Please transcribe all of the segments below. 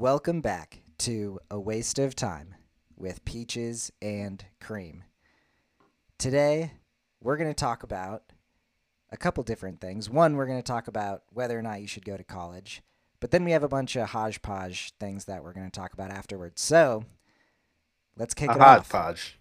Welcome back to A Waste of Time with Peaches and Cream. Today, we're going to talk about a couple different things. One, we're going to talk about whether or not you should go to college, but then we have a bunch of hodgepodge things that we're going to talk about afterwards. So, let's kick A it off. hodgepodge.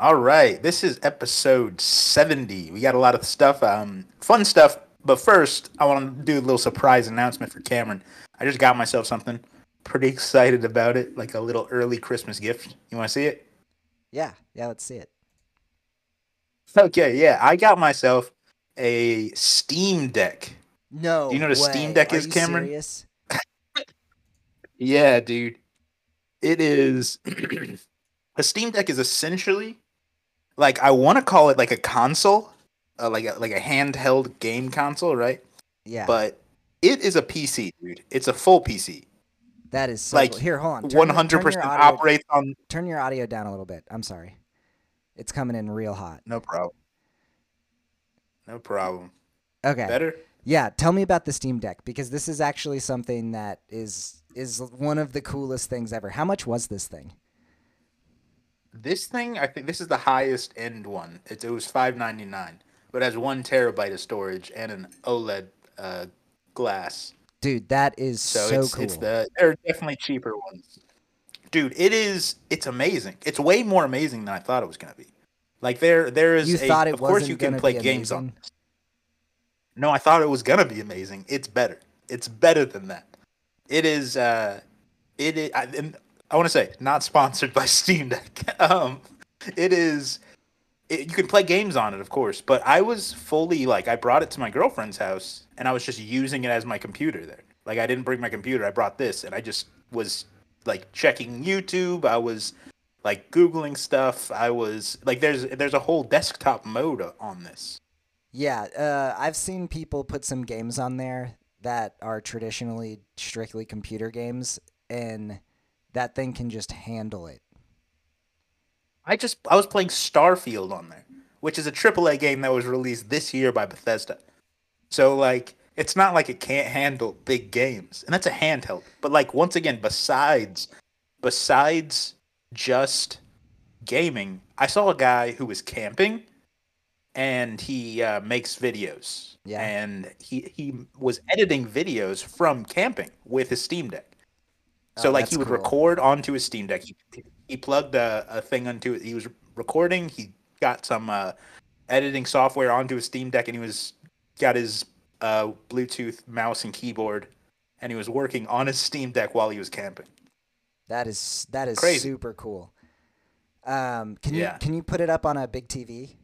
All right, this is episode 70. We got a lot of stuff, um, fun stuff. But first, I want to do a little surprise announcement for Cameron. I just got myself something. Pretty excited about it, like a little early Christmas gift. You want to see it? Yeah, yeah, let's see it. Okay, yeah, I got myself a Steam Deck. No. Do you know what a Steam. Deck Are is, you Cameron? serious? Yeah, dude. It is a Steam Deck is essentially like I want to call it like a console, uh, like a, like a handheld game console, right? Yeah. But it is a PC, dude. It's a full PC. that is so like, cool. Here, hold on. One hundred percent audio- operates on. Turn your audio down a little bit. I'm sorry. It's coming in real hot. No problem. No problem. Okay. Better. Yeah, tell me about the Steam Deck because this is actually something that is is one of the coolest things ever. How much was this thing? This thing, I think this is the highest end one. It, it was five ninety nine, but it has one terabyte of storage and an OLED uh, glass. Dude, that is So, so, it's cool. it's the there are definitely cheaper ones. Dude, it is it's amazing. It's way more amazing than I thought it was gonna be. Like there there is you a, thought it of course you can play games on. amazing? No, I thought it was gonna be amazing. It's better. It's better than that. It is uh it is I, I want to say not sponsored by Steam Deck. um it is it, you can play games on it, of course, but I was fully like I brought it to my girlfriend's house and I was just using it as my computer there. Like I didn't bring my computer, I brought this and I just was like checking YouTube, I was like googling stuff. I was like there's there's a whole desktop mode on this. Yeah, uh, I've seen people put some games on there that are traditionally strictly computer games, and that thing can just handle it. I just I was playing Starfield on there, which is a AAA game that was released this year by Bethesda. So like it's not like it can't handle big games, and that's a handheld. But like once again, besides besides just gaming, I saw a guy who was camping, and he uh, makes videos. Yeah. and he he was editing videos from camping with his Steam Deck. So Oh, like he would cool. record onto his Steam Deck. He, he plugged a, a thing onto it. He was recording. He got some uh, editing software onto his Steam Deck, and he was got his uh, Bluetooth mouse and keyboard, and he was working on his Steam Deck while he was camping. That is that is Crazy. super cool. Um, can Yeah. you can you put it up on a big TV?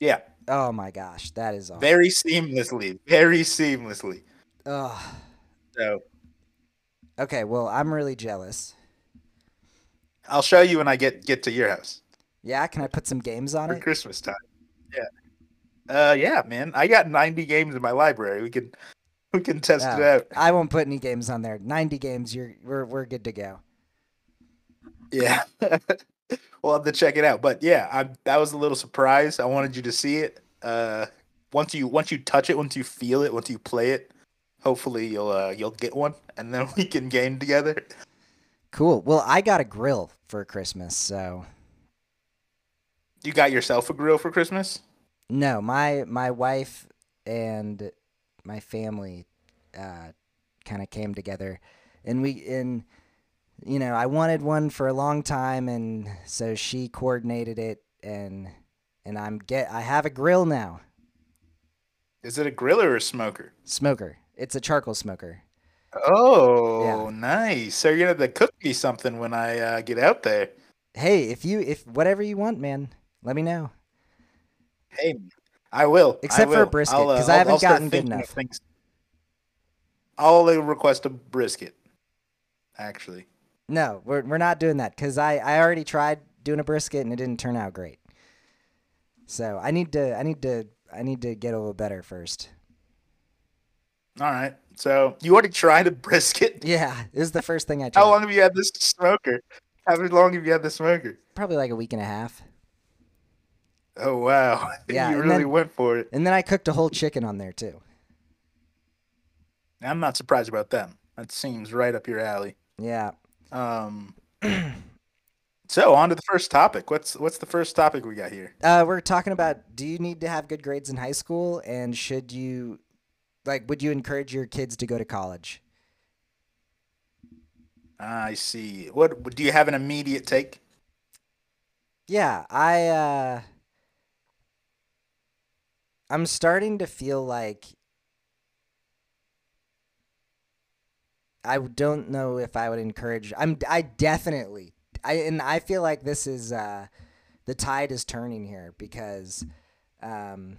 Yeah, Oh my gosh, that is awesome. very seamlessly, very seamlessly. Ugh. So Okay, well, I'm really jealous. I'll show you when I get get to your house Yeah, can I put some games on for it? Christmas time. Yeah, uh, yeah, man. I got ninety games in my library. We can we can test it out. I won't put any games on there. 90 games, you're we're we're good to go. Yeah. we'll have to check it out. But yeah, I, that was a little surprise. I wanted you to see it. Uh, once you once you touch it, once you feel it, once you play it, hopefully you'll uh, you'll get one, and then we can game together. Cool. Well, I got a grill for Christmas, so You got yourself a grill for Christmas? no, my my wife and my family uh, kind of came together, and we and you know I wanted one for a long time, and so she coordinated it, and and I'm get I have a grill now, Is it a grill or a smoker? smoker. It's a charcoal smoker. Oh, Yeah. nice. So you're gonna have to cook me something when I uh, get out there. Hey, if you if whatever you want, man, let me know. Hey, I will. I Except for a brisket, I'll, uh, I haven't I'll gotten good enough. things. I'll uh, request a brisket. Actually. No, we're we're not doing that because I I already tried doing a brisket and it didn't turn out great. So I need to I need to I need to get a little better first. All right. So you already tried a brisket. Yeah, this is the first thing I tried. How long have you had this smoker? How long have you had the smoker? Probably like a week and a half. Oh wow! Yeah, you really then- went for it. And then I cooked a whole chicken on there too. I'm not surprised about them. That seems right up your alley. Yeah. Um, so on to the first topic. What's what's the first topic we got here? Uh, we're talking about do you need to have good grades in high school and should you like would you encourage your kids to go to college? I see. What do you have an immediate take? Yeah, I uh I'm starting to feel like I don't know if I would encourage I'm I definitely I and I feel like this is uh the tide is turning here because um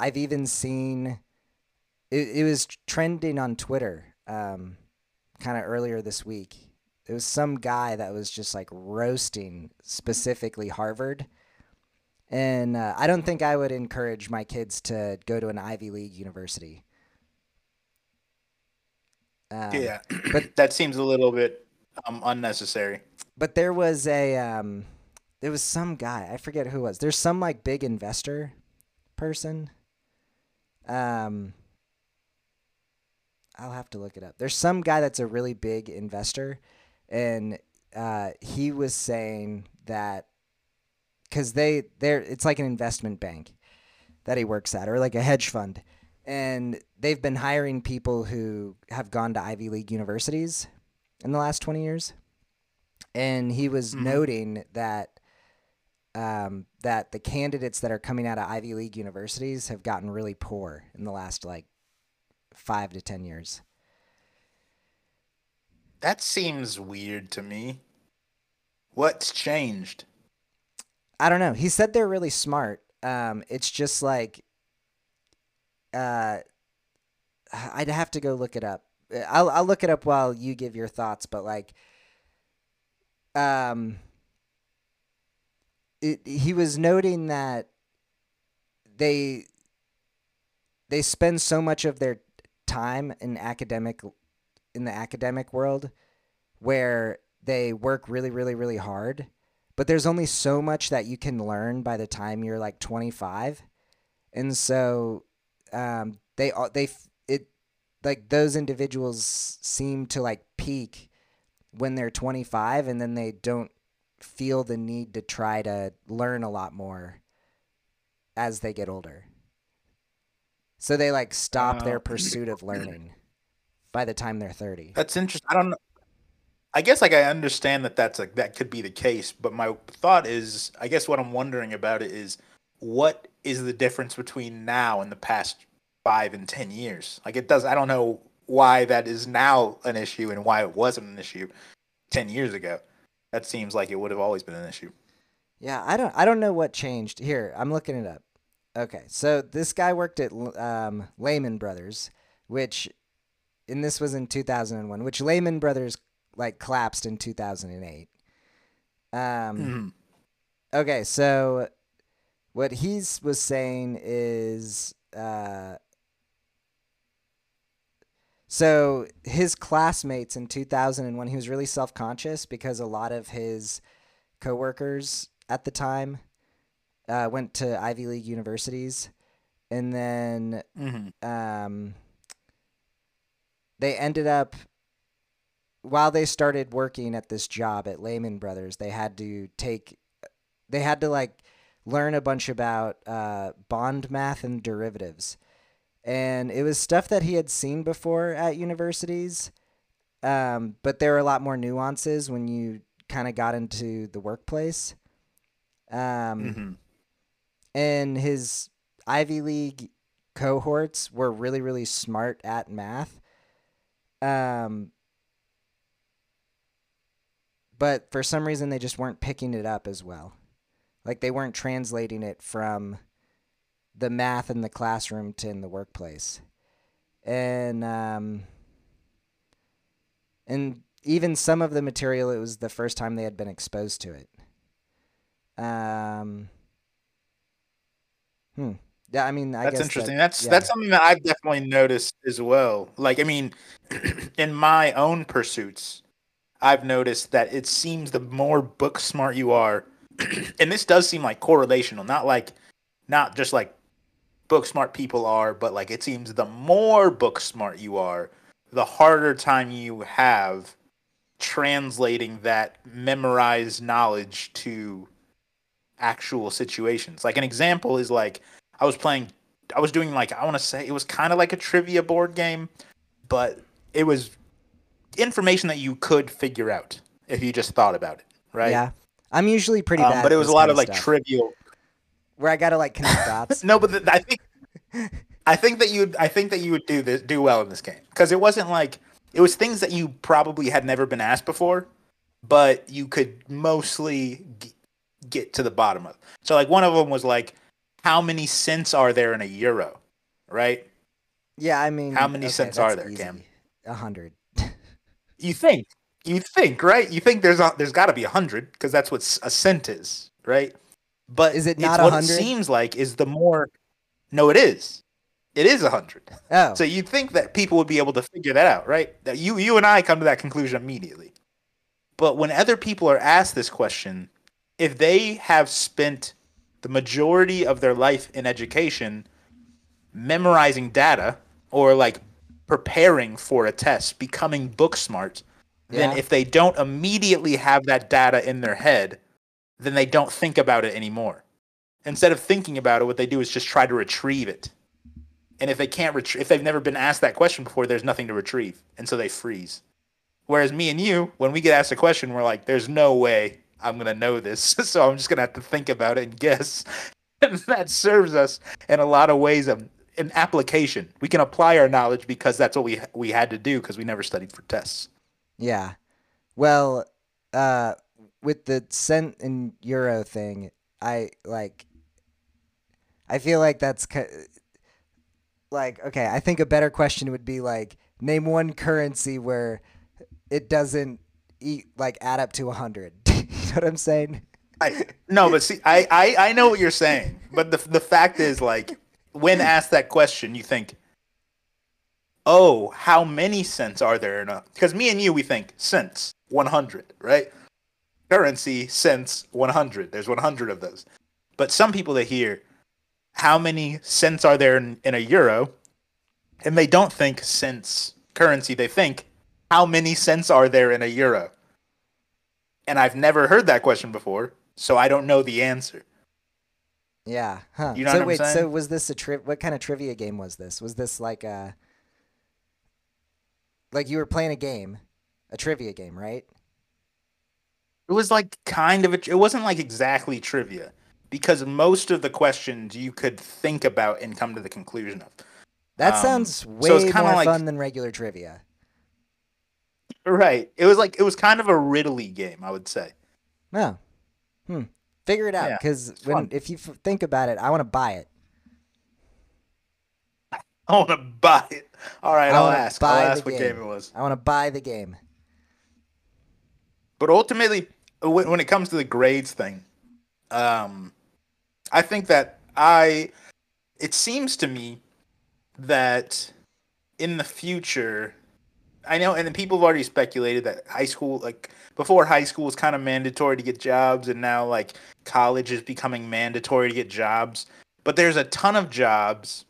I've even seen it, it was trending on Twitter um kind of earlier this week. It was some guy that was just like roasting specifically Harvard. And uh, I don't think I would encourage my kids to go to an Ivy League university. Um, yeah, but that seems a little bit um, unnecessary. But there was a um, there was some guy I forget who it was. There's some like big investor person. Um, I'll have to look it up. There's some guy that's a really big investor, and uh, he was saying that because they they're it's like an investment bank that he works at or like a hedge fund, and they've been hiring people who have gone to Ivy League universities in the last 20 years, and he was mm-hmm. noting that. Um, that the candidates that are coming out of Ivy League universities have gotten really poor in the last like five to ten years. That seems weird to me. What's changed? I don't know. He said they're really smart. Um, it's just like, uh, I'd have to go look it up. I'll I'll look it up while you give your thoughts. But like, um, it, he was noting that they they spend so much of their time in academic in the academic world where they work really really really hard but there's only so much that you can learn by the time you're like 25 and so um, they they it like those individuals seem to like peak when they're 25 and then they don't feel the need to try to learn a lot more as they get older so they like stop uh, their pursuit of learning by the time they're 30. That's interesting. I don't know. I guess like I understand that that's like that could be the case, but my thought is I guess what I'm wondering about it is what is the difference between now and the past 5 and 10 years? Like it does I don't know why that is now an issue and why it wasn't an issue 10 years ago. That seems like it would have always been an issue. Yeah, I don't I don't know what changed. Here, I'm looking it up. Okay, so this guy worked at um, Lehman Brothers, which, and this was in 2001, which Lehman Brothers like collapsed in 2008. Um, mm-hmm. Okay, so what he was saying is, uh, so his classmates in 2001, he was really self conscious because a lot of his coworkers at the time uh, went to Ivy League universities, and then mm-hmm. um, they ended up while they started working at this job at Lehman Brothers, they had to take, they had to like learn a bunch about uh, bond math and derivatives, and it was stuff that he had seen before at universities, um, but there were a lot more nuances when you kind of got into the workplace. Um, mm-hmm and his Ivy League cohorts were really really smart at math. Um, but for some reason they just weren't picking it up as well. Like they weren't translating it from the math in the classroom to in the workplace. And um, and even some of the material it was the first time they had been exposed to it. Um, Hmm. Yeah, I mean, I that's interesting. That, that's yeah. that's something that I've definitely noticed as well. Like, I mean, in my own pursuits, I've noticed that it seems the more book smart you are, and this does seem like correlational, not like, not just like book smart people are, but like it seems the more book smart you are, the harder time you have translating that memorized knowledge to actual situations. Like an example is like I was playing I was doing like I want to say it was kind of like a trivia board game, but it was information that you could figure out if you just thought about it, right? Yeah. I'm usually pretty Um, bad. but it was a lot of like trivial. where I gotta like connect dots. No, but th- I think I think that you I think that you would do this do well in this game because it wasn't like it was things that you probably had never been asked before, but you could mostly get to the bottom of. So like one of them was like, how many cents are there in a euro, right? yeah, I mean, How many okay, cents are there, easy. Cam? A hundred. You think you think right? You think there's a, there's got to be a hundred because that's what a cent is, right? But Is it not what it 100? seems like is the more. No, it is. It is a hundred. Oh, So you'd think that people would be able to figure that out, right? That you you and I come to that conclusion immediately. But when other people are asked this question, if they have spent the majority of their life in education memorizing data or like preparing for a test, becoming book smart, then Yeah. if they don't immediately have that data in their head, then they don't think about it anymore. Instead of thinking about it, what they do is just try to retrieve it. And if they can't retrie if they've never been asked that question before, there's nothing to retrieve, and so they freeze. Whereas me and you, when we get asked a question, we're like, "There's no way I'm gonna know this, so I'm just gonna have to think about it and guess." And that serves us in a lot of ways of an application. We can apply our knowledge because that's what we we had to do because we never studied for tests. yeah. Well, uh, with the cent and euro thing, I like. I feel like that's like okay. I think a better question would be like name one currency where it doesn't eat like add up to a hundred. You know what I'm saying? I, no, but see, I, I, I know what you're saying, but the the fact is, like, when asked that question, you think, "Oh, how many cents are there?" in a Because me and you, we think cents, one hundred, right? Currency, cents, one hundred. There's one hundred of those. But some people that hear, "How many cents are there in, in a euro?" and they don't think cents currency. They think, "How many cents are there in a euro?" And I've never heard that question before, so I don't know the answer. Yeah. Huh. You know so what I'm wait, so was this a tri- what kind of trivia game was this? Was this like a like you were playing a game, a trivia game, right? It was like kind of a, it wasn't like exactly trivia because most of the questions you could think about and come to the conclusion of. That Um, sounds way so more like- fun than regular trivia. Right. It was like it was kind of a riddly game, I would say. No. Hmm. Figure it out because it's when if you f- think about it, I want to buy it. I want to buy it. All right, I'll ask. I'll ask what game. game it was. I want to buy the game. But ultimately, when when it comes to the grades thing, um, I think that I, it seems to me that in the future, I know, and then people have already speculated that high school, like before high school was kind of mandatory to get jobs, and now like college is becoming mandatory to get jobs. But there's a ton of jobs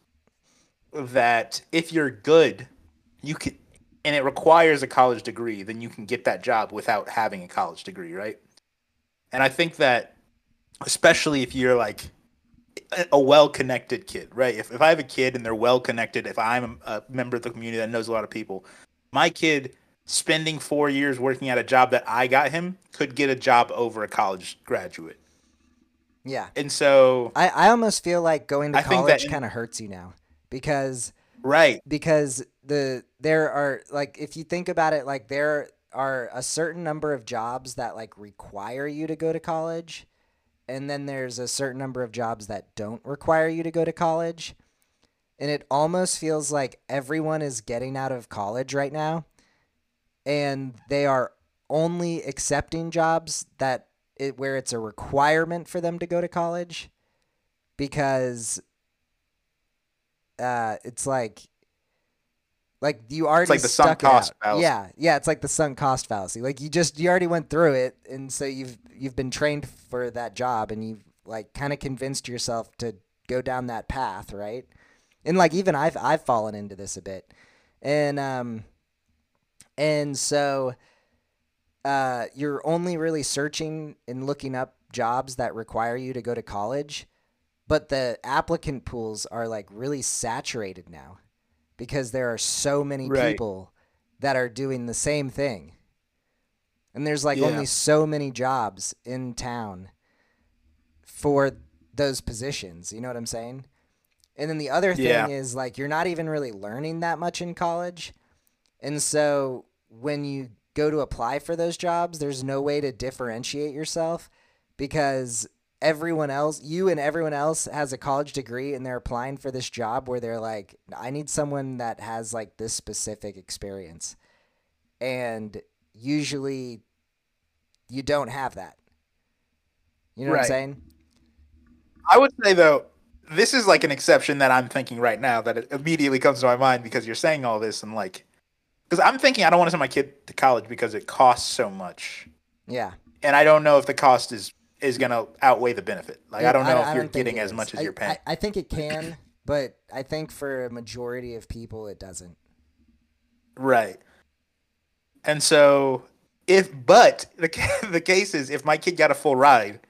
that if you're good, you can and it requires a college degree, then you can get that job without having a college degree, right? And I think that especially if you're like a- well-connected kid, right? If, if I have a kid and they're well-connected, if I'm a member of the community that knows a lot of people, my kid spending four years working at a job that I got him could get a job over a college graduate. Yeah. And so, I, I almost feel like going to I college kind of hurts you now because right, because the there are like if you think about it like there are a certain number of jobs that like require you to go to college and then there's a certain number of jobs that don't require you to go to college and it almost feels like everyone is getting out of college right now and they are only accepting jobs that it where it's a requirement for them to go to college because uh, it's like like you already like the sunk cost fallacy. Yeah, yeah, it's like the sunk cost fallacy. Like you just you already went through it, and so you've you've been trained for that job, and you've like kind of convinced yourself to go down that path, right? And like even I've I've fallen into this a bit, and um, And so uh, you're only really searching and looking up jobs that require you to go to college, but the applicant pools are like really saturated now because there are so many Right. people that are doing the same thing. And there's like Yeah. only so many jobs in town for those positions. You know what I'm saying? And then the other thing Yeah. is like you're not even really learning that much in college. And so when you go to apply for those jobs, there's no way to differentiate yourself because everyone else, you and everyone else has a college degree and they're applying for this job where they're like, I need someone that has like this specific experience. And usually you don't have that. You know what I'm saying? I would say though, this is like an exception that I'm thinking right now that it immediately comes to my mind because you're saying all this and like, because I'm thinking I don't want to send my kid to college because it costs so much, Yeah. and I don't know if the cost is is gonna outweigh the benefit. Like I don't know if you're getting as is. much as I- you're paying. I, I think it can, but I think for a majority of people, it doesn't. Right. And so if but the the case is if my kid got a full ride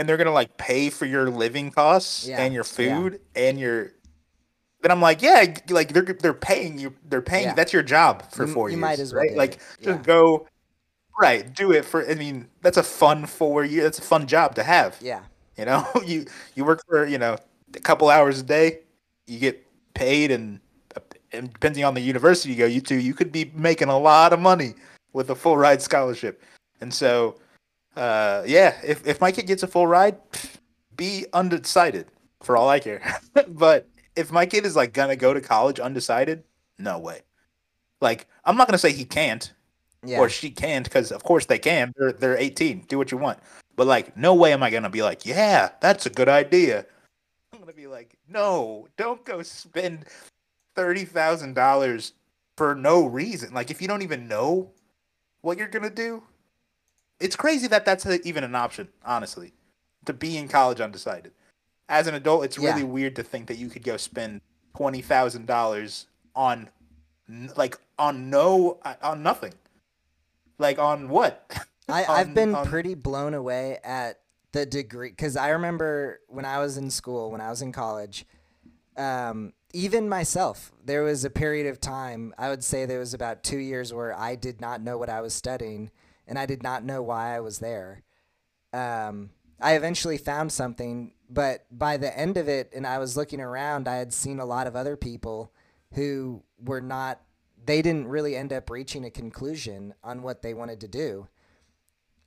and they're gonna like pay for your living costs Yeah, and your yeah. food and your then I'm like, yeah, like they're they're paying you they're paying Yeah. that's your job for You- four you years. might as well right? Like just Yeah. go right, do it for I mean, that's a fun four year that's a fun job to have. Yeah. You know, you you work for you know a couple hours a day, you get paid, and, and depending on the university you go you to, you could be making a lot of money with a full ride scholarship. And so, uh, yeah, if if my kid gets a full ride, be undecided for all I care. but if my kid is like gonna go to college undecided, no way. Like I'm not gonna say he can't Yeah. or she can't because of course they can. They're they're 18. Do what you want. But like, no way am I gonna be like, yeah, that's a good idea. I'm gonna be like, no, don't go spend thirty thousand dollars for no reason. Like, if you don't even know what you're gonna do, it's crazy that that's a, even an option. Honestly, to be in college undecided. As an adult, it's really Yeah. weird to think that you could go spend twenty thousand dollars on, like, on no, on nothing. Like on what? I, I've been on- pretty blown away at the degree because I remember when I was in school, when I was in college, um, even myself, there was a period of time, I would say there was about two years where I did not know what I was studying and I did not know why I was there. Um, I eventually found something, but by the end of it, and I was looking around, I had seen a lot of other people who were not, they didn't really end up reaching a conclusion on what they wanted to do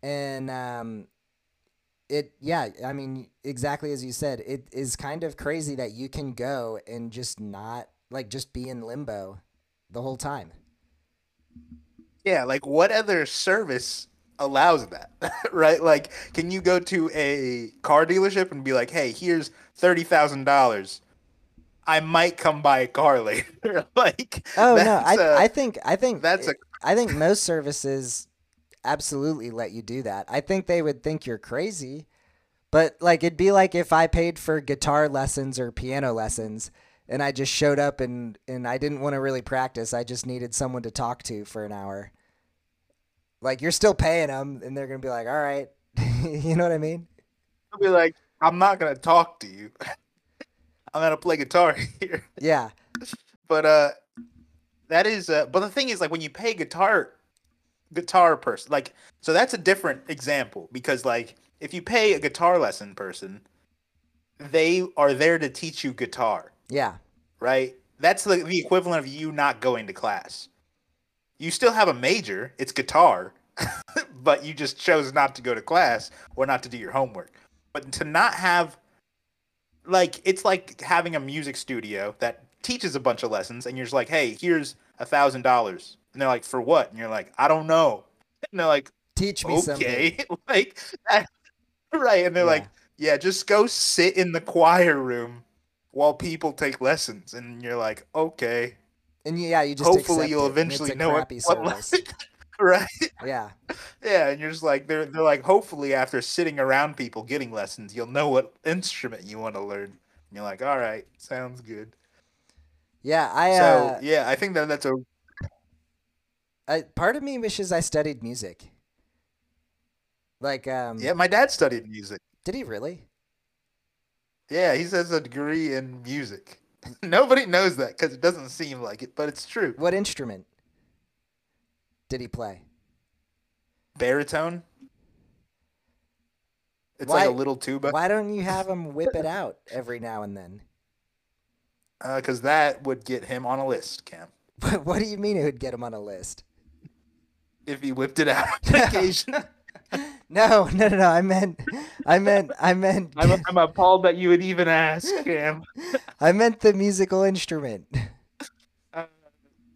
and um, it yeah i mean exactly as you said it is kind of crazy that you can go and just not like just be in limbo the whole time Yeah, like what other service allows that? right? Like, can you go to a car dealership and be like, "Hey, here's thirty thousand dollars. I might come buy a car later." like, oh no I, a- I think i think that's a- i think most services absolutely let you do that i think they would think you're crazy but like it'd be like if i paid for guitar lessons or piano lessons and i just showed up and and i didn't want to really practice. I just needed someone to talk to for an hour. Like you're still paying them and they're gonna be like all right you know what i mean? I'll be like, "I'm not gonna talk to you. I'm gonna play guitar here." yeah. But uh that is uh but the thing is like when you pay guitar guitar person like so that's a different example because like if you pay a guitar lesson person they are there to teach you guitar yeah. Right? That's the, the equivalent of you not going to class. You still have a major it's guitar but you just chose not to go to class or not to do your homework. But to not have like it's like having a music studio that teaches a bunch of lessons and you're just like hey here's a thousand dollars. And they're like for what? And you're like i don't know. And they're like teach me something. Okay like that, right. And they're Yeah. like yeah just go sit in the choir room while people take lessons and you're like okay and yeah you just hopefully you'll it, eventually know what, crappy what service. lesson right yeah yeah and you're just like they're, they're like hopefully after sitting around people getting lessons you'll know what instrument you want to learn and you're like all right sounds good yeah i so uh yeah i think that that's a I, part of me wishes I studied music. Like, um, Yeah, my dad studied music. did he really? Yeah, he says a degree in music. Nobody knows that because it doesn't seem like it, but it's true. What instrument did he play? Baritone. It's Why- like a little tuba. Why don't you have him whip it out every now and then? Uh, because that would get him on a list, Cam. what do you mean it would get him on a list? If he whipped it out on occasion. No, no, no, no. I meant, I meant, I meant, I'm, I'm appalled that you would even ask, Cam. I meant the musical instrument. Uh,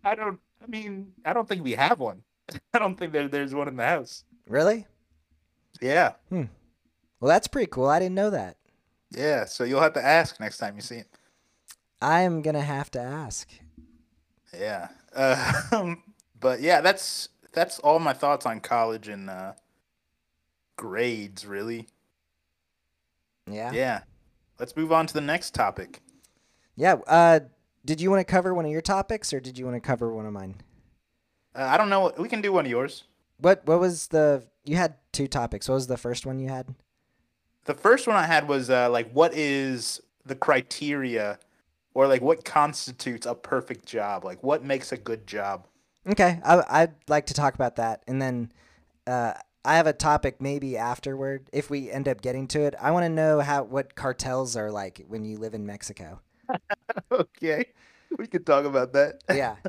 I don't. I mean, I don't think we have one. I don't think there, there's one in the house. Really? Yeah, Well, that's pretty cool. I didn't know that. yeah. So you'll have to ask next time you see him. I am gonna have to ask. Yeah. Uh, but yeah, that's that's all my thoughts on college and uh, grades. Really. Yeah. Yeah. Let's move on to the next topic. Yeah. Uh, did you want to cover one of your topics, or did you want to cover one of mine? Uh, I don't know. We can do one of yours. What What was the? You had two topics. What was the first one you had? The first one I had was uh, like, what is the criteria, or like what constitutes a perfect job? Like, what makes a good job? Okay, I, I'd like to talk about that, and then uh, I have a topic maybe afterward if we end up getting to it. I want to know how what cartels are like when you live in Mexico. okay, we could talk about that. Yeah.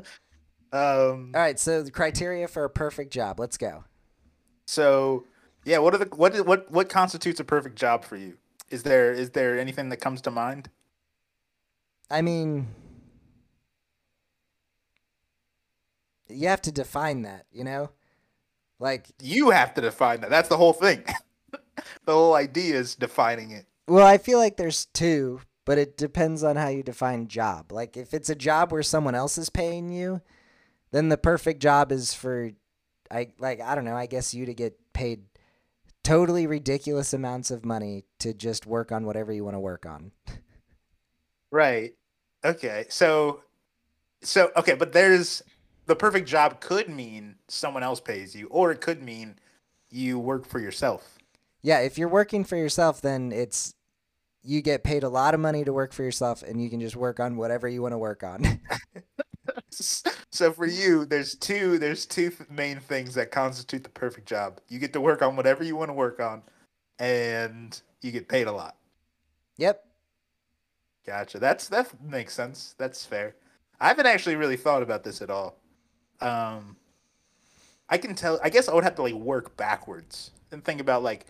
Um. All right. So the criteria for a perfect job. Let's go. So, yeah. What are the what what what constitutes a perfect job for you? Is there is there anything that comes to mind? I mean, you have to define that. You know, like You have to define that. That's the whole thing. the whole idea is defining it. Well, I feel like there's two, but it depends on how you define job. Like if it's a job where someone else is paying you, then the perfect job is for I like I don't know, I guess you to get paid totally ridiculous amounts of money to just work on whatever you want to work on. Right. Okay. So, so okay, but there's the perfect job could mean someone else pays you, or it could mean you work for yourself. Yeah, if you're working for yourself then it's you get paid a lot of money to work for yourself and you can just work on whatever you want to work on. so for you, there's two there's two main things that constitute the perfect job. You get to work on whatever you want to work on, and you get paid a lot. yep. Gotcha. That's that makes sense. That's fair. I haven't actually really thought about this at all. Um, I can tell. I guess I would have to like work backwards and think about like,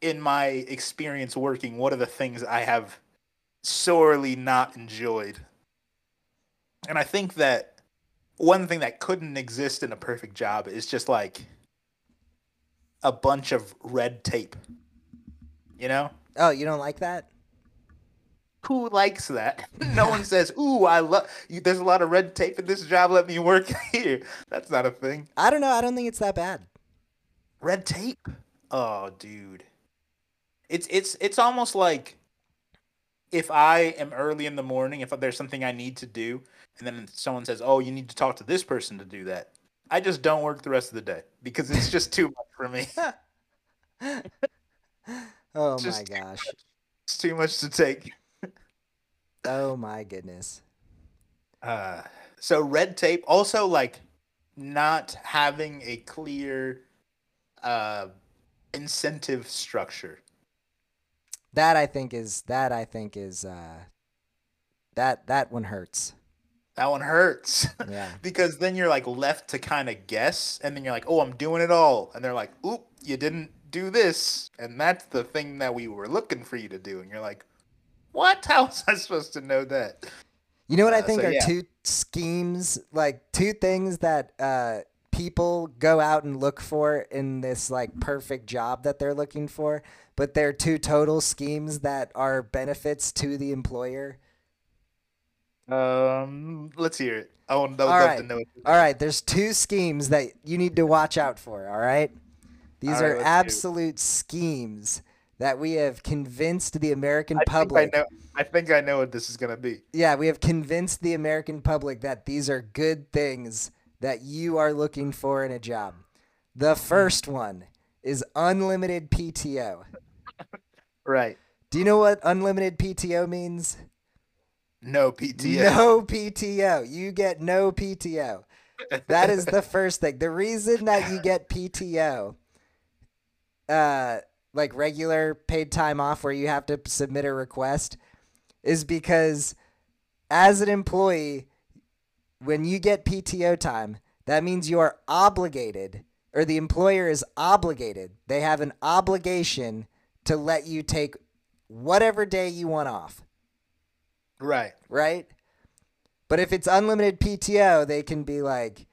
in my experience working, what are the things I have sorely not enjoyed. And I think that one thing that couldn't exist in a perfect job is just like a bunch of red tape. You know? Oh, you don't like that? Who likes that? no one says, "Ooh, I love." There's a lot of red tape in this job. Let me work here. That's not a thing. I don't know. I don't think it's that bad. Red tape. Oh, dude. It's it's it's almost like if I am early in the morning, if there's something I need to do, and then someone says, "Oh, you need to talk to this person to do that," I just don't work the rest of the day because it's just too much for me. Oh my gosh. it's too much to take. Oh my goodness. Uh, so red tape also like not having a clear uh incentive structure. That I think is that I think is uh that that one hurts. That one hurts Yeah. because then you're like left to kind of guess and then you're like, "Oh, I'm doing it all." And they're like, "Oop, you didn't do this." And that's the thing that we were looking for you to do. And you're like, "What? How was I supposed to know that?" You know what I Uh, think so are yeah. two schemes, like two things that uh people go out and look for in this like perfect job that they're looking for, but they're two total schemes that are benefits to the employer. Um, let's hear it. I would, I would All love right. to know. it. All right, there's two schemes that you need to watch out for, all right? These All are let's do it. absolute schemes that we have convinced the American I public think I know. I think I know what this is gonna be. Yeah, we have convinced the American public that these are good things that you are looking for in a job. The first one is unlimited PTO. Right. Do you know what unlimited PTO means? No PTO. No PTO. You get no PTO. That is the first thing. The reason that you get PTO, uh, like regular paid time off where you have to submit a request, is because as an employee, when you get PTO time, that means you are obligated, or the employer is obligated. They have an obligation to let you take whatever day you want off Right. right? But if it's unlimited PTO, they can be like,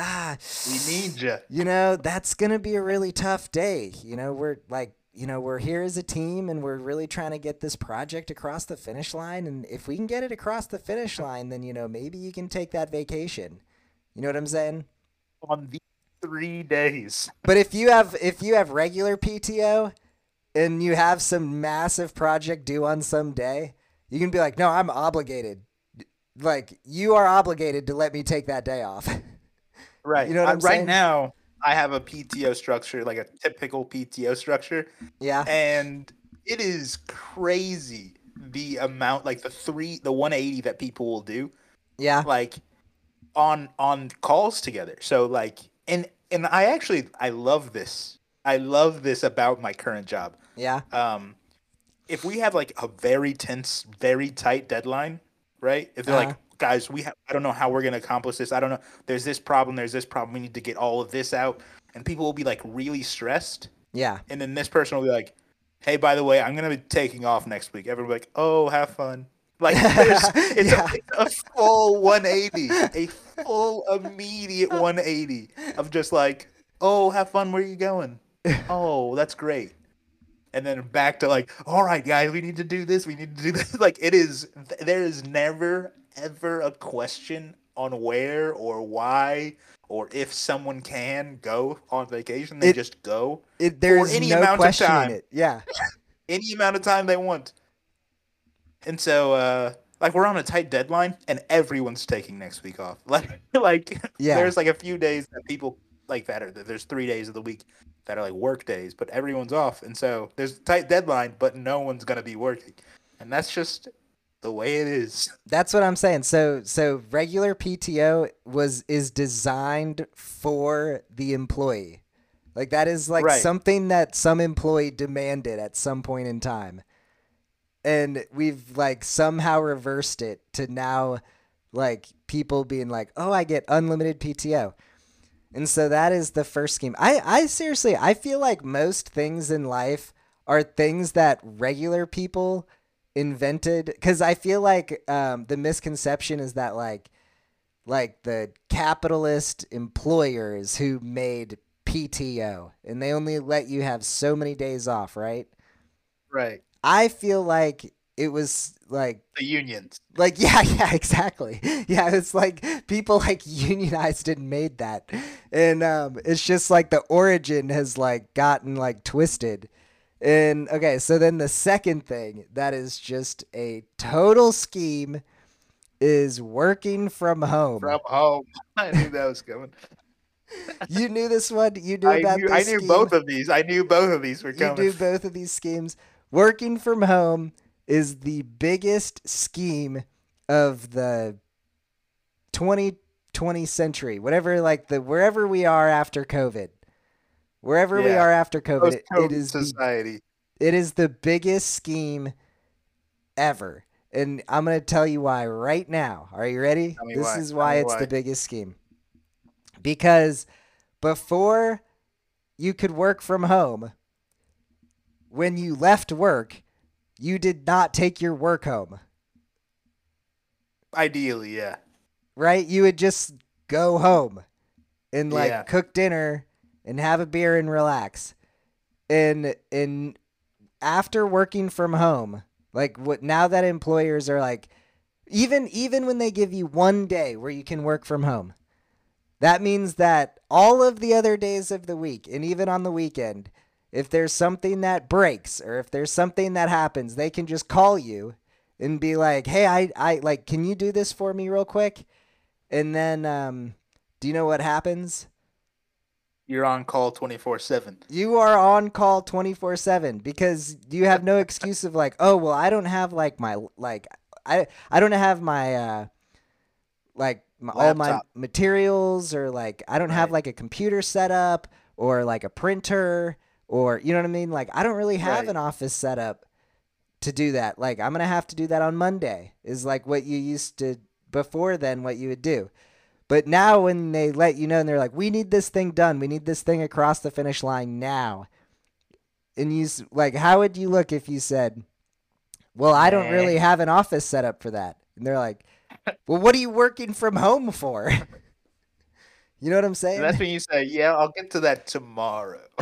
ah, We need you. you know, that's gonna be a really tough day. You know, we're like, you know, we're here as a team and we're really trying to get this project across the finish line. And if we can get it across the finish line, then you know maybe you can take that vacation. You know what I'm saying? On the three days. But if you have if you have regular PTO and you have some massive project due on some day, you can be like, "No, I'm obligated. Like you are obligated to let me take that day off." Right. You know what I'm right saying? now, I have a PTO structure, like a typical PTO structure, yeah. and it is crazy the amount, like the three, the 180 that people will do, Yeah. like on on calls together. So like, and and I actually I love this. I love this about my current job. Yeah. um, if we have like a very tense, very tight deadline, right? If they're Uh-huh. like, guys, we have, I don't know how we're gonna accomplish this. I don't know. There's this problem. There's this problem. We need to get all of this out, and people will be like really stressed. Yeah. And then this person will be like, hey, by the way, I'm gonna be taking off next week. Everyone like, oh, have fun. Like there's, it's, Yeah. a, it's a full 180, a full immediate 180 of just like, oh, have fun. Where are you going? Oh, that's great. And then back to like, all right, guys, we need to do this. We need to do this. Like it is. th- There is never ever a question on where or why or if someone can go on vacation. They It- just go It, there's any no amount of question in time. it. Yeah. any amount of time they want. And so, uh, like, we're on a tight deadline, and everyone's taking next week off. Like, like Yeah. there's like a few days that people like that are. There's three days of the week that are like work days, but everyone's off, and so there's a tight deadline, but no one's gonna be working, and that's just the way it is. That's what I'm saying. So so regular PTO was is designed for the employee. Like that is like Right. something that some employee demanded at some point in time. And we've like somehow reversed it to now like people being like, "Oh, I get unlimited PTO." And so that is the first scheme. I I seriously, I feel like most things in life are things that regular people invented because I feel like um, the misconception is that like like the capitalist employers who made PTO and they only let you have so many days off, right? Right. I feel like it was like The unions. like yeah yeah exactly yeah it's like people like unionized and made that and um it's just like the origin has like gotten like twisted and okay so then the second thing that is just a total scheme is working from home From home. I knew that was coming. you knew this one you knew I about knew, this I knew scheme? both of these. I knew both of these were coming. you knew both of these schemes. Working from home is the biggest scheme of the 2020 century. Whatever, like the wherever we are after COVID, wherever we are after COVID, it, it is the, society. it is the biggest scheme ever. And I'm gonna tell you why right now. Are you ready? This why. is why it's why. the biggest scheme. Because before you could work from home, when you left work, you did not take your work home, Ideally, yeah. right? You would just go home and like Yeah. cook dinner and have a beer and relax. And and after working from home, like what now that employers are like even even when they give you one day where you can work from home, that means that all of the other days of the week and even on the weekend, if there's something that breaks or if there's something that happens, they can just call you and be like, "Hey, I I like can you do this for me real quick?" And then um do you know what happens? You're on call 24 7. You are on call 24 7 because you have no excuse of like, oh, well, I don't have like my, like, I, I don't have my, uh, like, my, all my materials or like, I don't have like a computer set up or like a printer or, you know what I mean? Like, I don't really have Right. an office set up to do that. Like, I'm going to have to do that on Monday, is like what you used to, before then, what you would do. But now when they let you know and they're like, "We need this thing done. We need this thing across the finish line now." And you like, how would you look if you said, "Well, I don't really have an office set up for that." And they're like, "Well, what are you working from home for?" you know what I'm saying? That's when you say, "Yeah, I'll get to that tomorrow."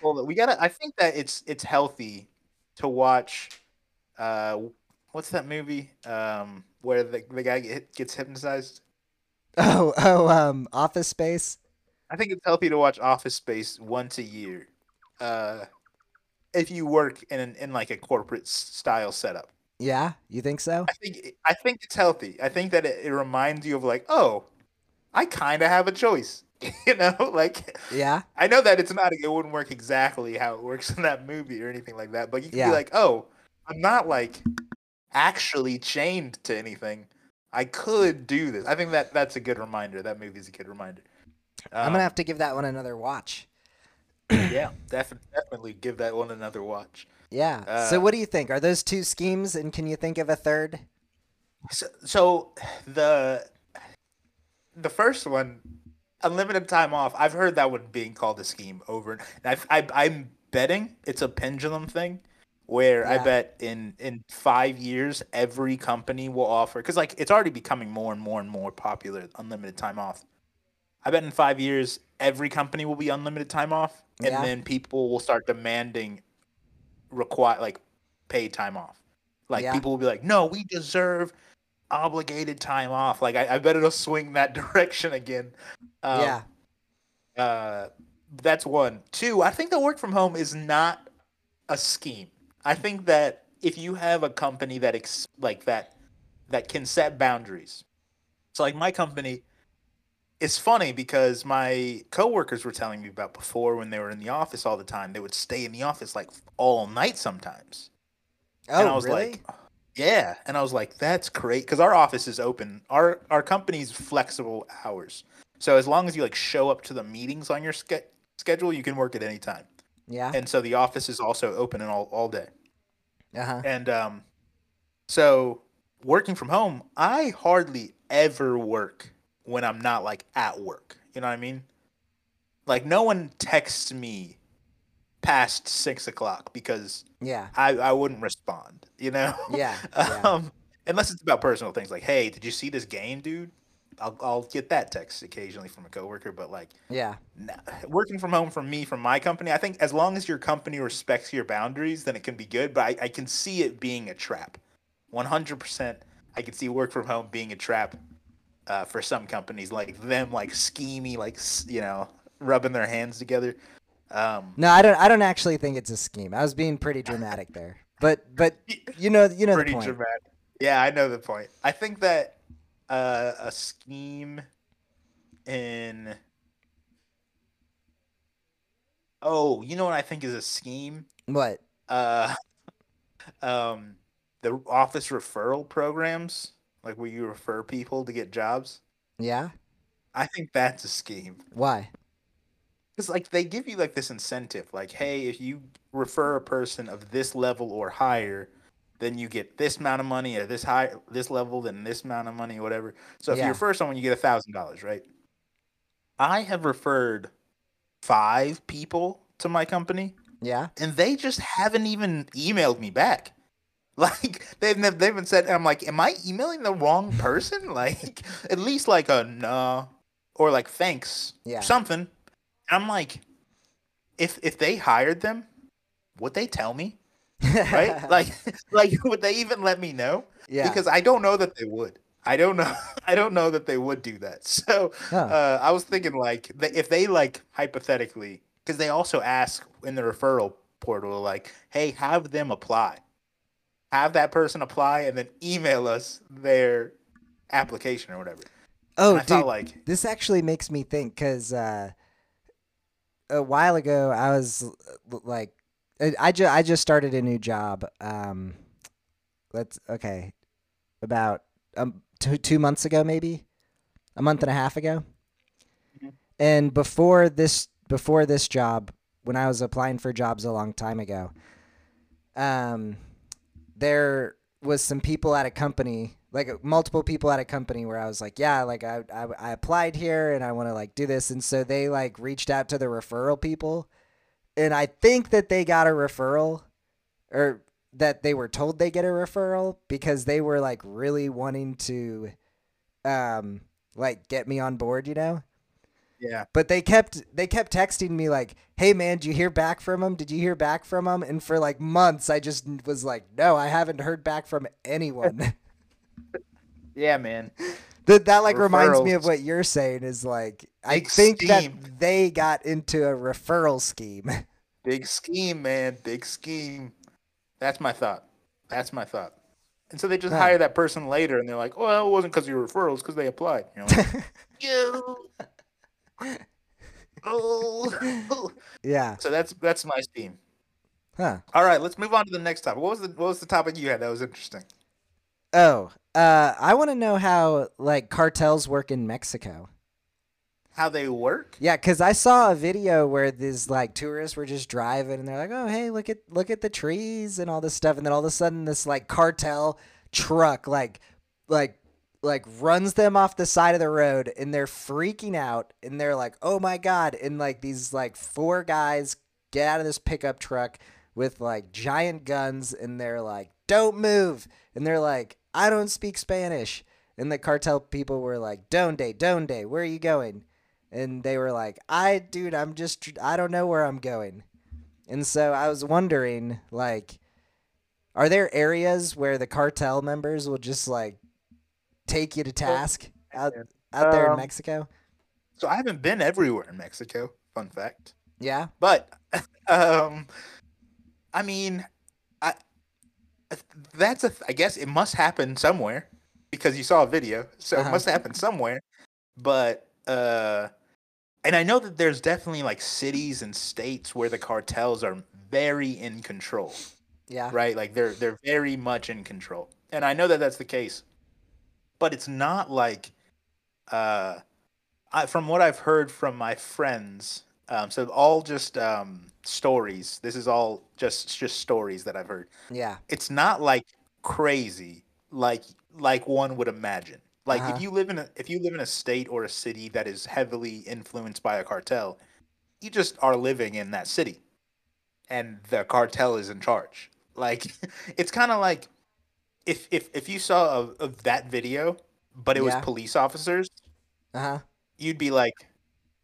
well, we gotta. I think that it's it's healthy to watch. Uh, what's that movie? Um, where the the guy get, gets hypnotized. oh, oh, um, Office Space. I think it's healthy to watch Office Space once a year. Uh, if you work in an, in like a corporate style setup. Yeah, you think so? I think I think it's healthy. I think that it, it reminds you of like, oh, I kind of have a choice. you know, like Yeah, I know that it's not. It wouldn't work exactly how it works in that movie or anything like that. But you can Yeah. be like, oh, I'm not like actually chained to anything. I could do this. I think that that's a good reminder. That movie's a good reminder. I'm Um, gonna have to give that one another watch. yeah, definitely, definitely give that one another watch. Yeah. so Uh, what do you think? Are those two schemes, and can you think of a third? So, so the the first one, unlimited time off. I've heard that one being called a scheme over, and I've, I, I'm betting it's a pendulum thing, where I bet in in five years every company will offer because like it's already becoming more and more and more popular unlimited time off. I bet in five years every company will be unlimited time off, and Yeah. then people will start demanding require like paid time off. Like Yeah. people will be like, "No, we deserve obligated time off." Like I, I bet it'll swing that direction again. Um, yeah. Uh, that's one. Two. I think the work from home is not a scheme. I think that if you have a company that ex- like that that can set boundaries. So like my company it's funny because my coworkers were telling me about before when they were in the office all the time. They would stay in the office like all night sometimes. Oh, and I was really? like, yeah. And I was like, that's great because our office is open. Our our company's flexible hours. So as long as you like show up to the meetings on your ske- schedule, you can work at any time. yeah. And so the office is also open and all all day. Uh huh. And um, so working from home, I hardly ever work when I'm not like at work. You know what I mean? Like no one texts me past six o'clock because Yeah. I, I wouldn't respond. You know? Yeah. yeah. um, unless it's about personal things like, hey, did you see this game, dude? I'll, I'll get that text occasionally from a coworker, but like yeah. Nah, working from home for me from my company i think as long as your company respects your boundaries then it can be good but i, I can see it being a trap 100% i can see work from home being a trap uh, for some companies like them like schemy like you know rubbing their hands together um, No, I don't. I don't actually think it's a scheme. I was being pretty dramatic there, but but you know you know pretty the point. dramatic yeah i know the point i think that uh, a scheme in oh you know what i think is a scheme What? uh um the office referral programs like where you refer people to get jobs Yeah. i think that's a scheme Why? because like they give you like this incentive like hey if you refer a person of this level or higher then you get this amount of money at this high this level then this amount of money whatever so if Yeah. you refer someone you get a thousand dollars right i have referred five people to my company Yeah. and they just haven't even emailed me back. Like they've nev- they've been said, and I'm like, am I emailing the wrong person? Like at least like a no or like thanks, Yeah. something. And I'm like, if if they hired them, would they tell me? Right? like like would they even let me know? yeah. Because I don't know that they would. I don't know. I don't know that they would do that. So Huh. uh, I was thinking like if they like hypothetically, because they also ask in the referral portal like, hey, have them apply, have that person apply, and then email us their application or whatever. Oh, I dude, thought like this actually makes me think because uh, a while ago I was like, I I just I just started a new job. Um, let's okay, about um two two months ago maybe, a month and a half ago, Mhm. and before this before this job, when I was applying for jobs a long time ago, um, there was some people at a company like multiple people at a company where I was like, yeah, like I, I, I applied here and I want to like do this. And so they like reached out to the referral people. And I think that they got a referral or that they were told they get a referral because they were like really wanting to, um, like get me on board, you know? yeah. But they kept they kept texting me like, "Hey man, did you hear back from him? Did you hear back from him?" And for like months, I just was like, "No, I haven't heard back from anyone." Yeah, man. that that like reminds me of what you're saying is like I think scheme. that they got into a referral scheme. Big scheme, man. Big scheme. That's my thought. That's my thought. And so they just hire that person later, and they're like, "Well, it wasn't because of your referrals, because they applied." You know, like, oh. yeah. So that's that's my scheme. Huh. All right, let's move on to the next topic. What was the what was the topic you had that was interesting? Oh, uh I want to know how like cartels work in Mexico. How they work? Yeah, cuz I saw a video where these like tourists were just driving and they're like, "Oh, hey, look at look at the trees and all this stuff." And then all of a sudden this like cartel truck like like like runs them off the side of the road and they're freaking out and they're like, "Oh my god." And like these like four guys get out of this pickup truck with like giant guns and they're like, "Don't move." And they're like, "I don't speak Spanish." And the cartel people were like, "Donde, donde, where are you going?" And they were like, "I, dude, I'm just, I don't know where I'm going," and so I was wondering, like, are there areas where the cartel members will just like take you to task out out there in Um, Mexico? So I haven't been everywhere in Mexico. Fun fact. Yeah, But um I mean I that's a I guess it must happen somewhere because you saw a video. So Uh-huh. it must happen somewhere. But uh and I know that there's definitely like cities and states where the cartels are very in control, yeah, right? Like they're they're very much in control. And I know that that's the case. But it's not like uh I, from what I've heard from my friends, um, so all just um, stories. This is all just just stories that I've heard. yeah, It's not like crazy, like like one would imagine. Like Uh-huh. if you live in a if you live in a state or a city that is heavily influenced by a cartel, you just are living in that city, and the cartel is in charge. Like it's kind of like if if if you saw of, of that video, but it was police officers uh huh, you'd be like,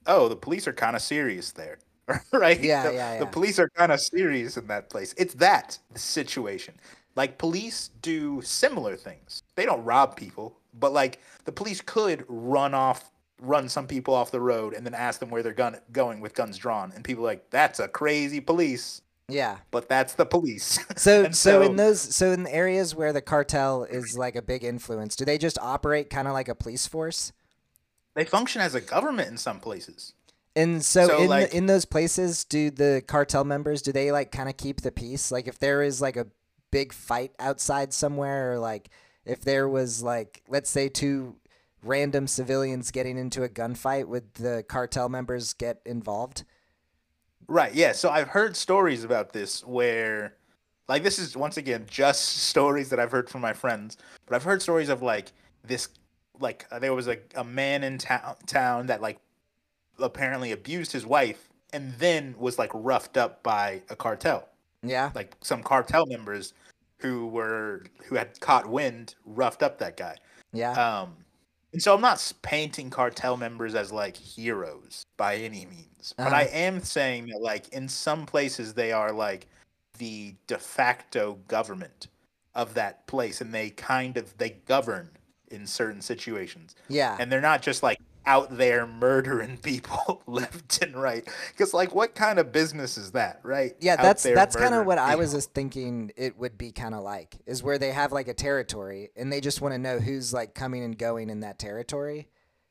"Oh, the police are kind of serious there." right? Yeah, the, yeah, The police are kind of serious in that place. It's that situation. Like police do similar things. They don't rob people, but like the police could run off run some people off the road and then ask them where they're gun- going with guns drawn and people are like that's a crazy police yeah. but that's the police So, so, so- in those, so in the areas where the cartel is like a big influence, do they just operate kind of like a police force? they function as a government in some places And so, So, in like- the, in those places, do the cartel members do they like kind of keep the peace? Like if there is like a big fight outside somewhere, or like if there was like let's say two random civilians getting into a gunfight, would the cartel members get involved? Right. Yeah. So I've heard stories about this where, like, this is once again just stories that I've heard from my friends, but I've heard stories of like this, like uh, there was a, a man in town town that like apparently abused his wife and then was like roughed up by a cartel, Yeah, like some cartel members who were who had caught wind roughed up that guy. yeah, Um, and so I'm not painting cartel members as like heroes by any means, but Uh-huh. I am saying that like in some places they are like the de facto government of that place, and they kind of they govern in certain situations, yeah. and they're not just like out there murdering people left and right. Because like, what kind of business is that, right? Yeah, Out that's that's kind of what I was just thinking it would be kind of like is where they have like a territory and they just want to know who's like coming and going in that territory.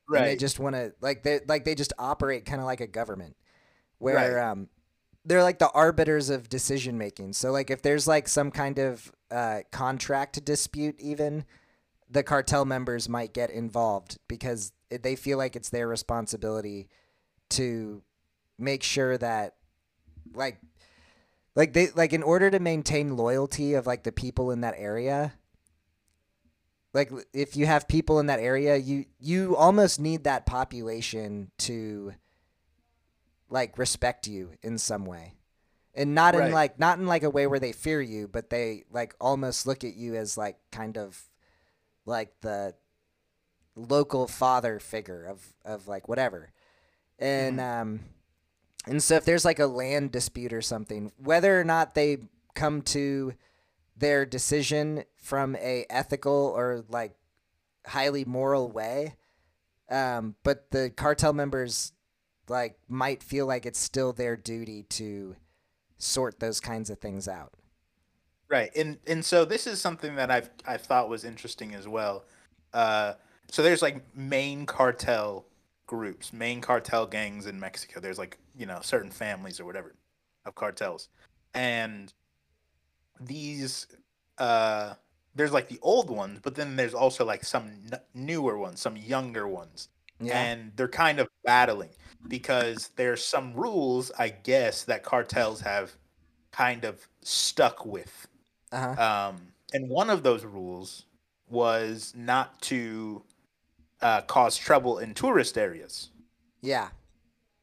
And they just want to like they like they just operate kind of like a government, where Right. um, they're like the arbiters of decision making. So like if there's like some kind of uh, contract dispute, even the cartel members might get involved because they feel like it's their responsibility to make sure that like like they like in order to maintain loyalty of like the people in that area like if you have people in that area you you almost need that population to like respect you in some way. And not in like not in like a way where they fear you but they like almost look at you as like kind of like the local father figure of of like whatever. And um and so if there's like a land dispute or something whether or not they come to their decision from a ethical or like highly moral way um but the cartel members like might feel like it's still their duty to sort those kinds of things out. Right, and and so this is something that I've I thought was interesting as well. Uh, so there's like main cartel groups, main cartel gangs in Mexico. There's like you know certain families or whatever of cartels, and these uh, there's like the old ones, but then there's also like some n- newer ones, some younger ones, yeah and they're kind of battling because there's some rules, I guess, that cartels have kind of stuck with. uh-huh Um, and one of those rules was not to uh, cause trouble in tourist areas. yeah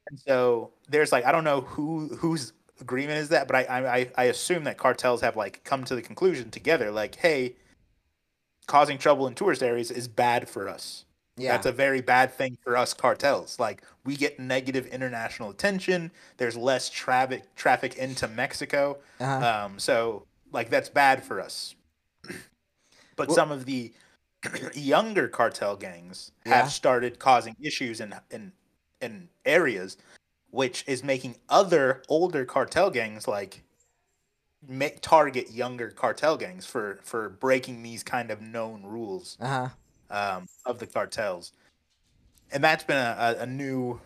And so there's like I don't know who whose agreement is that, but I I I- assume that cartels have like come to the conclusion together, like, hey, causing trouble in tourist areas is bad for us. yeah That's a very bad thing for us cartels. Like we get negative international attention. There's less traffic traffic into Mexico. uh-huh. Um, so like that's bad for us. But Well- some of the younger cartel gangs Yeah. have started causing issues in in in areas, which is making other older cartel gangs like make target younger cartel gangs for for breaking these kind of known rules uh-huh um, of the cartels, and that's been a, a, a new,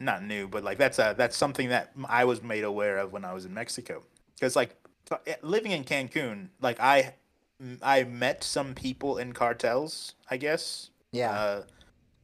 not new, but like that's a that's something that I was made aware of when I was in Mexico. Because like living in Cancun, like I I met some people in cartels. I guess. yeah Uh,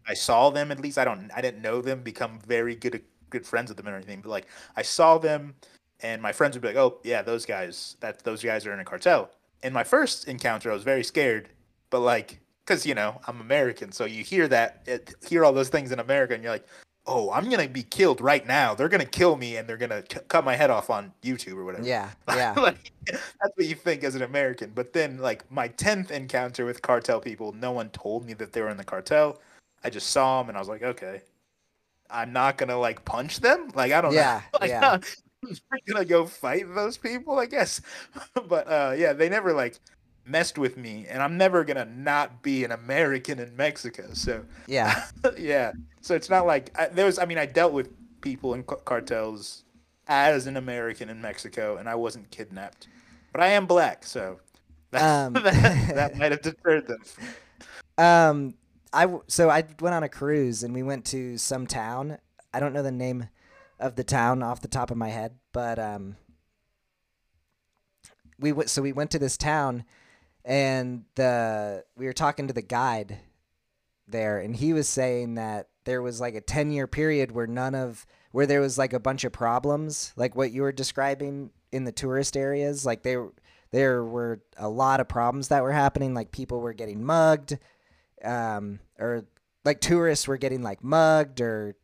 I saw them at least. I don't. I didn't know them. Become very good good friends with them or anything. But like I saw them, and my friends would be like, "Oh yeah, those guys. That those guys are in a cartel." In my first encounter, I was very scared. But like, because you know I'm American, so you hear that, it, hear all those things in America, and you're like, "Oh, I'm gonna be killed right now. They're gonna kill me, and they're gonna c- cut my head off on YouTube or whatever." yeah yeah like that's what you think as an American. But then like my tenth encounter with cartel people, no one told me that they were in the cartel. I just saw them and I was like, okay, I'm not gonna like punch them. Like I don't Yeah, know. like, yeah. I'm gonna go fight those people, I guess. but uh, yeah, they never like messed with me, and I'm never gonna not be an American in Mexico. So yeah yeah. So it's not like I, there was. I mean, I dealt with people in ca- cartels as an American in Mexico, and I wasn't kidnapped. But I am black, so that, Um, that, that might have deterred them. Um, I so I went on a cruise and we went to some town. I don't know the name of the town off the top of my head, but um, we went. So we went to this town, and the we were talking to the guide there, and he was saying that there was like a ten year period where none of where there was like a bunch of problems, like what you were describing in the tourist areas. Like they there were a lot of problems that were happening. Like people were getting mugged um, or like tourists were getting like mugged or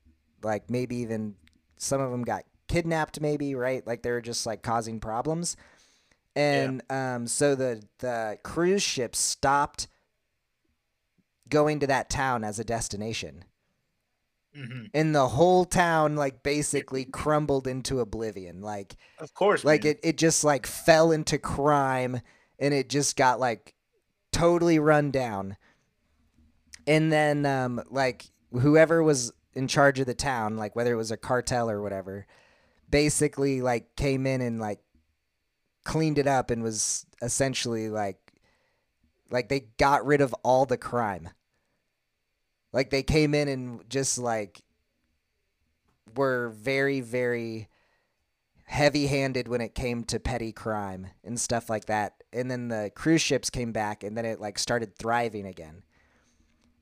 like maybe even some of them got kidnapped maybe right like they were just like causing problems and um, so the the cruise ship stopped going to that town as a destination hmm and the whole town like basically crumbled into oblivion like Of course, like man. it, it just like fell into crime and it just got like totally run down. And then um like whoever was in charge of the town like whether it was a cartel or whatever basically like came in and like cleaned it up and was essentially like like they got rid of all the crime Like they came in and just like were very very heavy-handed when it came to petty crime and stuff like that. And then the cruise ships came back and then it like started thriving again.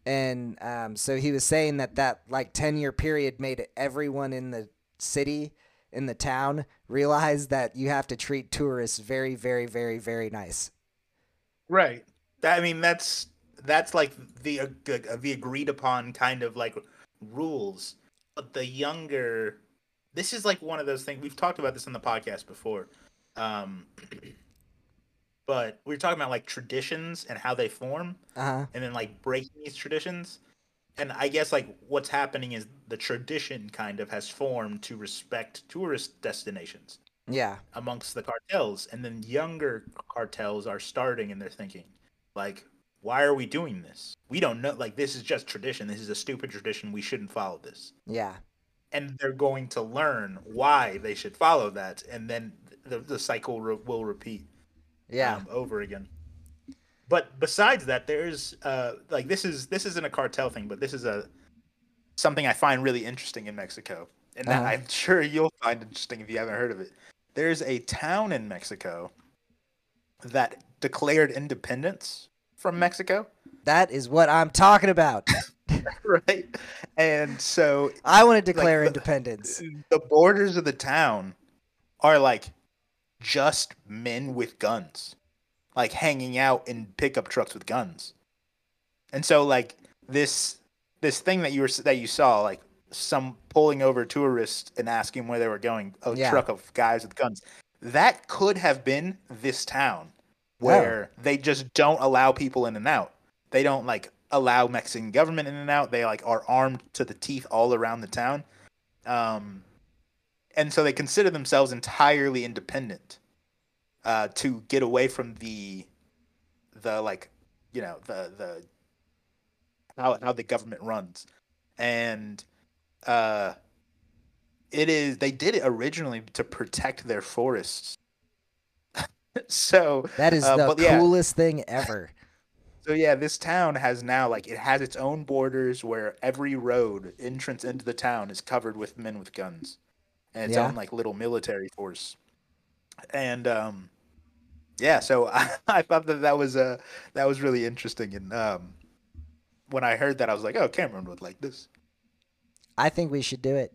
And um, so he was saying that that like 10 year period made everyone in the city in the town realize that you have to treat tourists very very very very nice. Right. I mean, that's that's like the uh, the agreed upon kind of like rules. But the younger, this is like one of those things we've talked about this on the podcast before. Um, but we were talking about like traditions and how they form, Uh-huh. and then like breaking these traditions. And I guess like what's happening is the tradition kind of has formed to respect tourist destinations Yeah. amongst the cartels and then younger cartels are starting and they're thinking like why are we doing this we don't know like this is just tradition this is a stupid tradition we shouldn't follow this Yeah. and they're going to learn why they should follow that and then the, the cycle re- will repeat Yeah. um, over again but besides that there's uh like this is this isn't a cartel thing but this is a something i find really interesting in mexico and Uh-huh. i'm sure you'll find interesting if you haven't heard of it there's a town in mexico that declared independence from mexico that is what I'm talking about. right and so I want to declare the- independence. the borders of the town are like just men with guns, like hanging out in pickup trucks with guns. And so like this this thing that you were that you saw like some pulling over tourists and asking where they were going, a Yeah. truck of guys with guns. That could have been this town Where they just don't allow people in and out. They don't like allow Mexican government in and out. They like are armed to the teeth all around the town. Um, and so they consider themselves entirely independent uh, to get away from the the like you know the the how how the government runs and uh it is they did it originally to protect their forests so That is uh, the yeah. coolest thing ever. so yeah, this town has now like it has its own borders where every road entrance into the town is covered with men with guns, and its Yeah. own like little military force. And um, yeah, so I, I thought that that was uh that was really interesting. And um, when I heard that, I was like, oh, Cameron would like this. I think we should do it.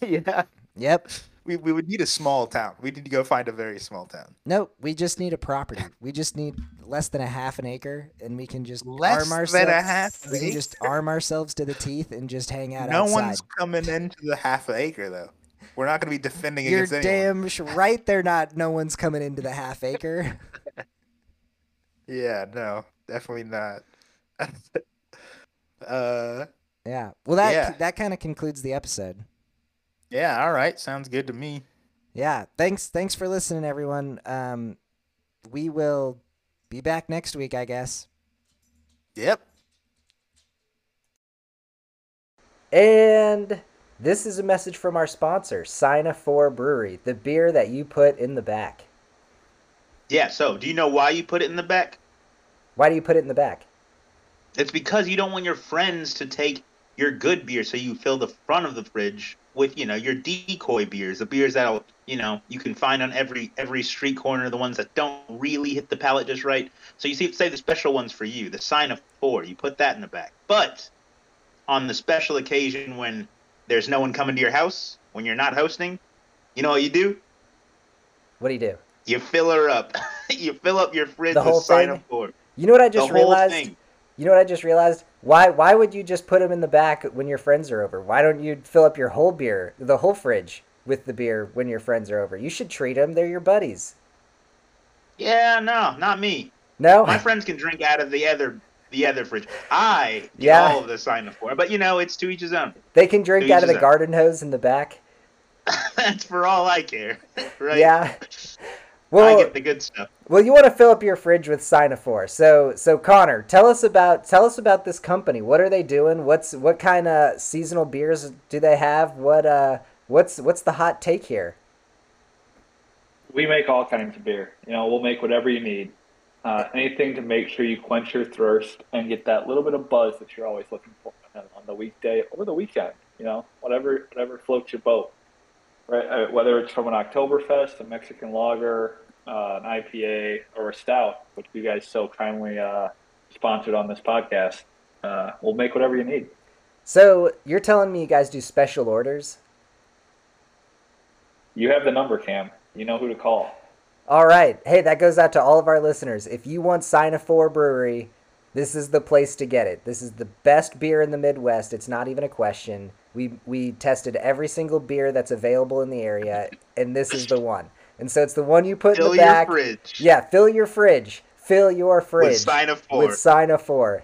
yeah, Yep. We we would need a small town. We need to go find a very small town. Nope. We just need a property. We just need less than a half an acre, and we can just Less arm than a half we an can just arm ourselves to the teeth and just hang out No outside. one's coming into the half acre though. We're not going to be defending You're against anyone. damn right. They're not. No one's coming into the half acre. Yeah, no, definitely not. uh, Yeah. Well, that Yeah. that kind of concludes the episode. Yeah, all right, sounds good to me. Yeah. Thanks. Thanks for listening, everyone. Um, we will be back next week, I guess. Yep. And this is a message from our sponsor, Sina 4 Brewery, the beer that you put in the back. Yeah, so do you know why you put it in the back? Why do you put it in the back? It's because you don't want your friends to take your good beer, so you fill the front of the fridge with, you know, your decoy beers, the beers that'll, you know, you can find on every every street corner, the ones that don't really hit the palate just right. So you see, say the special ones for you, the sign of four, you put that in the back. But on the special occasion when there's no one coming to your house, when you're not hosting, you know what you do? What do you do? You fill her up. you fill up your fridge The whole with sign thing? of four. You know what I The just whole realized? thing. You know what I just realized? Why why would you just put them in the back when your friends are over? Why don't you fill up your whole beer, the whole fridge with the beer when your friends are over? You should treat them. They're your buddies. Yeah, no, not me. No? My friends can drink out of the other the other fridge. I Yeah. all of the sign up for, but you know, it's to each his own. They can drink To out of the own. garden hose in the back. That's for all I care, right? Yeah. I Well, get the good stuff. well, you want to fill up your fridge with Sinophore. So, so Connor, tell us about tell us about this company. What are they doing? What's what kind of seasonal beers do they have? What uh, what's what's the hot take here? We make all kinds of beer. You know, we'll make whatever you need. Uh, anything to make sure you quench your thirst and get that little bit of buzz that you're always looking for on the weekday or the weekend. You know, whatever whatever floats your boat. Right, uh, whether it's from an Oktoberfest, a Mexican lager, uh, an IPA, or a stout, which you guys so kindly uh, sponsored on this podcast, uh, we'll make whatever you need. So you're telling me you guys do special orders? You have the number, Cam. You know who to call. All right. Hey, that goes out to all of our listeners. If you want Sinophore Brewery, this is the place to get it. This is the best beer in the Midwest. It's not even a question. We we tested every single beer that's available in the area, and this is the one. And so it's the one you put Fill in the back. your fridge. Yeah, fill your fridge. Fill your fridge With Sinophore. with Sinophore.